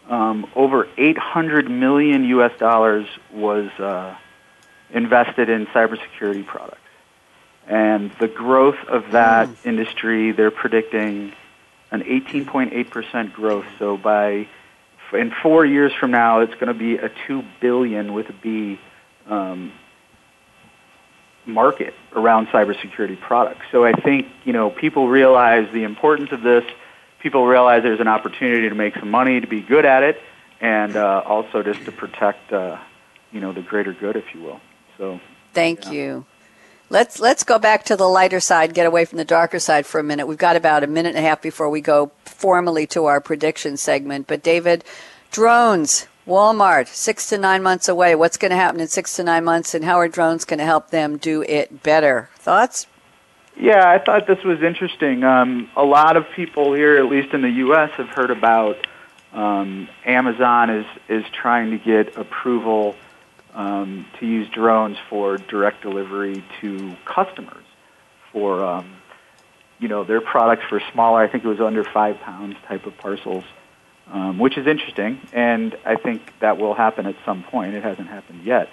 um, over 800 million U.S. dollars was uh, invested in cybersecurity products. And the growth of that mm. industry, they're predicting an 18.8% growth. So by in four years from now, it's going to be a two billion with a B um, market around cybersecurity products. So I think you know people realize the importance of this. People realize there's an opportunity to make some money, to be good at it, and uh, also just to protect uh, you know the greater good, if you will. So thank yeah. you. Let's let's go back to the lighter side, get away from the darker side for a minute. We've got about a minute and a half before we go formally to our prediction segment. But David, drones, Walmart, six to nine months away. What's going to happen in six to nine months, and how are drones going to help them do it better? Thoughts? Yeah, I thought this was interesting. Um, a lot of people here, at least in the U.S., have heard about um, Amazon is is trying to get approval um, to use drones for direct delivery to customers for um, you know their products for smaller. I think it was under five pounds type of parcels, um, which is interesting, and I think that will happen at some point. It hasn't happened yet.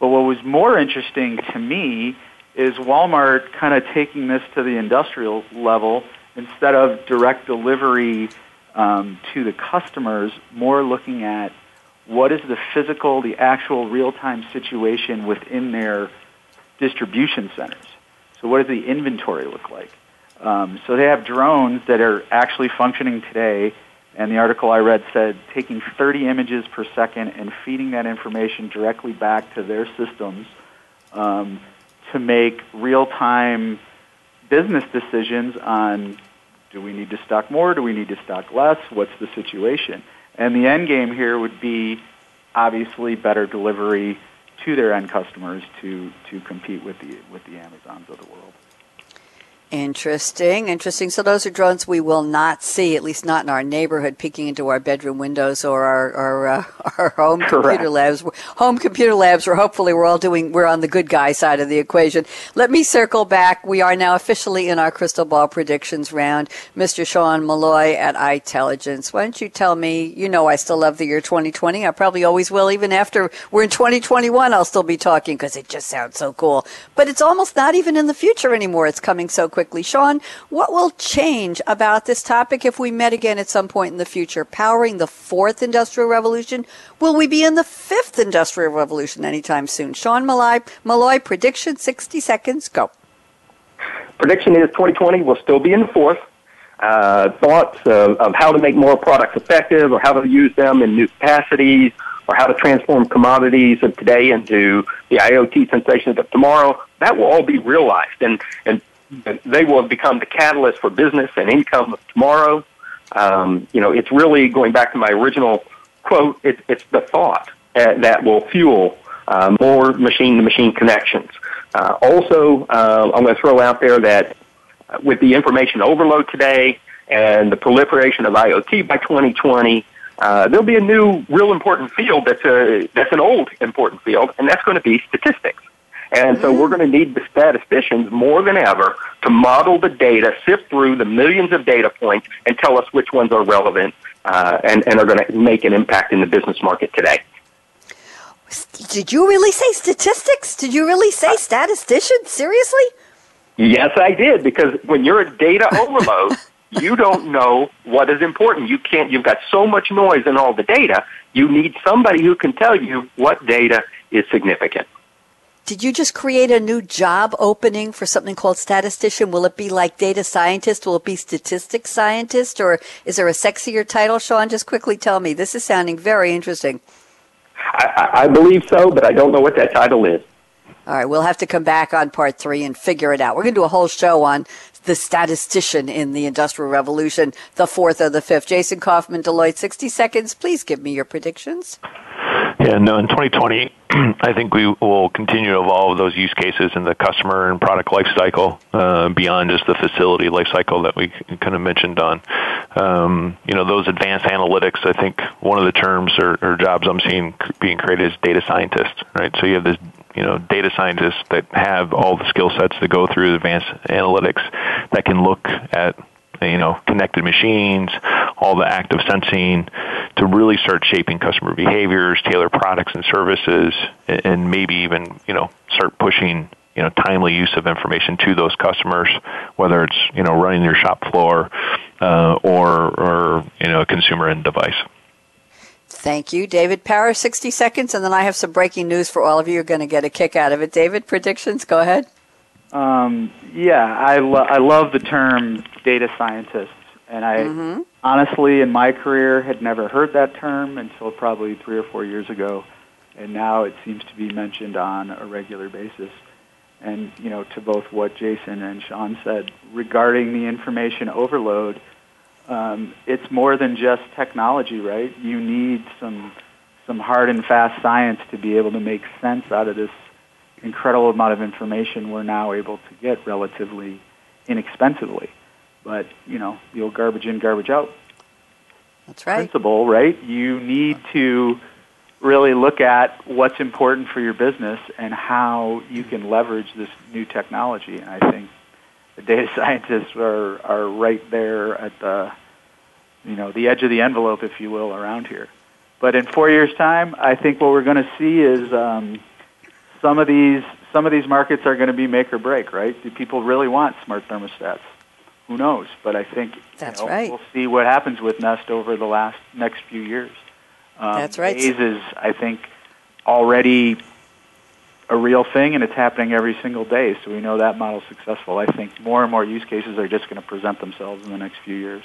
But what was more interesting to me is Walmart kind of taking this to the industrial level instead of direct delivery um, to the customers, more looking at what is the physical, the actual real-time situation within their distribution centers. So what does the inventory look like? Um, so they have drones that are actually functioning today, and the article I read said taking 30 images per second and feeding that information directly back to their systems um, to make real-time business decisions on do we need to stock more? Do we need to stock less? What's the situation? And the end game here would be obviously better delivery to their end customers to, to compete with the with the Amazons of the world. Interesting, interesting. So those are drones we will not see, at least not in our neighborhood, peeking into our bedroom windows or our our, uh, our home Correct. computer labs. Home computer labs, where hopefully we're all doing, we're on the good guy side of the equation. Let me circle back. We are now officially in our crystal ball predictions round. Mr. Sean Molloy at itelligence. Why don't you tell me? You know, I still love the year 2020. I probably always will, even after we're in 2021. I'll still be talking because it just sounds so cool. But it's almost not even in the future anymore. It's coming so quickly. Sean, what will change about this topic if we met again at some point in the future? Powering the fourth industrial revolution? Will we be in the fifth industrial revolution anytime soon? Sean Molloy, Molloy prediction, 60 seconds, go. Prediction is 2020 will still be in the fourth. Uh, thoughts of, of how to make more products effective or how to use them in new capacities or how to transform commodities of today into the IoT sensations of tomorrow, that will all be realized. And, and they will have become the catalyst for business and income of tomorrow. Um, you know, it's really going back to my original quote. It, it's the thought uh, that will fuel uh, more machine-to-machine connections. Uh, also, uh, I'm going to throw out there that with the information overload today and the proliferation of IoT by 2020, uh, there'll be a new, real important field that's a that's an old important field, and that's going to be statistics. And so we're going to need the statisticians more than ever to model the data, sift through the millions of data points, and tell us which ones are relevant uh, and, and are going to make an impact in the business market today. Did you really say statistics? Did you really say statistician? Seriously? Yes, I did, because when you're a data overload, you don't know what is important. You can't, you've got so much noise in all the data, you need somebody who can tell you what data is significant. Did you just create a new job opening for something called statistician? Will it be like data scientist? Will it be statistics scientist? Or is there a sexier title, Sean? Just quickly tell me. This is sounding very interesting. I, I believe so, but I don't know what that title is. All right, we'll have to come back on part three and figure it out. We're going to do a whole show on the statistician in the Industrial Revolution, the fourth or the fifth. Jason Coffman, Deloitte, 60 seconds. Please give me your predictions. Yeah, no, in 2020, I think we will continue to evolve those use cases in the customer and product lifecycle uh, beyond just the facility lifecycle that we kind of mentioned on. Um, you know, those advanced analytics, I think one of the terms or, or jobs I'm seeing being created is data scientists, right? So you have this you know data scientists that have all the skill sets to go through advanced analytics that can look at you know connected machines, all the active sensing to really start shaping customer behaviors, tailor products and services, and maybe even you know start pushing you know timely use of information to those customers, whether it's you know running your shop floor uh, or or you know a consumer end device. Thank you, David Power. 60 seconds, and then I have some breaking news for all of you. You're going to get a kick out of it. David, predictions? Go ahead. Um, yeah, I, lo- I love the term data scientist. And I Mm-hmm. honestly, in my career, had never heard that term until probably three or four years ago. And now it seems to be mentioned on a regular basis. And, you know, to both what Jason and Sean said regarding the information overload, um, it's more than just technology, right? You need some some hard and fast science to be able to make sense out of this incredible amount of information we're now able to get relatively inexpensively. But you know, the old garbage in, garbage out That's right. principle, right? You need to really look at what's important for your business and how you can leverage this new technology. And I think the data scientists are are right there at the you know the edge of the envelope, if you will, around here. But in four years' time, I think what we're going to see is um, some of these some of these markets are going to be make or break. Right? Do people really want smart thermostats? Who knows? But I think That's you know, right. we'll see what happens with Nest over the last next few years. Um, That's right. Waze is, I think, already a real thing, and it's happening every single day. So we know that model's successful. I think more and more use cases are just going to present themselves in the next few years.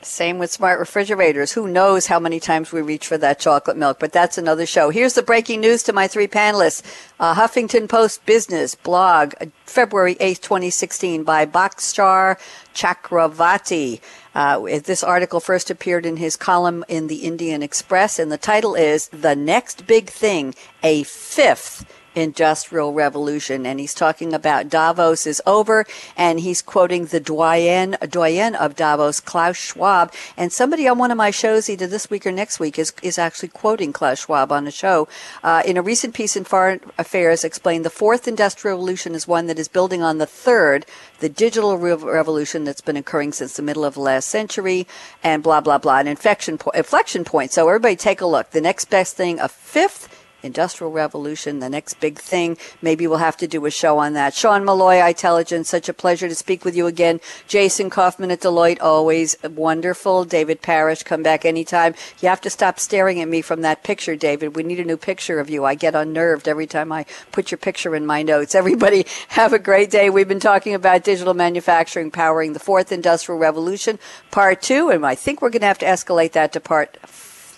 Same with smart refrigerators. Who knows how many times we reach for that chocolate milk, but that's another show. Here's the breaking news to my three panelists. Uh, Huffington Post Business blog, uh, February 8th, 2016 by Bhaskar Chakravorti. Uh, this article first appeared in his column in the Indian Express, and the title is The Next Big Thing, a Fifth industrial revolution and he's talking about Davos is over and he's quoting the doyen doyen of Davos Klaus Schwab. And somebody on one of my shows either this week or next week is is actually quoting Klaus Schwab on a show. Uh, in a recent piece in Foreign Affairs explained the fourth industrial revolution is one that is building on the third the digital re- revolution that's been occurring since the middle of the last century and blah blah blah an inflection po- inflection point. So everybody take a look. The next best thing a fifth Industrial Revolution, the next big thing. Maybe we'll have to do a show on that. Sean Molloy, itelligence, such a pleasure to speak with you again. Jason Coffman at Deloitte, always wonderful. David Parrish, come back anytime. You have to stop staring at me from that picture, David. We need a new picture of you. I get unnerved every time I put your picture in my notes. Everybody have a great day. We've been talking about digital manufacturing powering the fourth industrial revolution, part two, and I think we're going to have to escalate that to part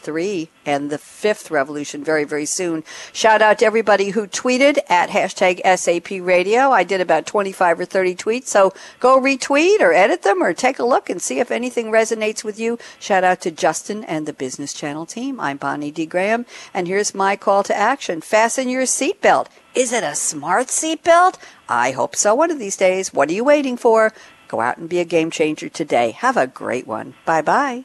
three and the fifth revolution very, very soon. Shout out to everybody who tweeted at hashtag SAP radio. I did about 25 or 30 tweets, so go retweet or edit them or take a look and see if anything resonates with you. Shout out to Justin and the Business Channel team. I'm Bonnie D. Graham, and here's my call to action. Fasten your seatbelt. Is it a smart seatbelt? I hope so one of these days. What are you waiting for? Go out and be a game changer today. Have a great one. Bye bye.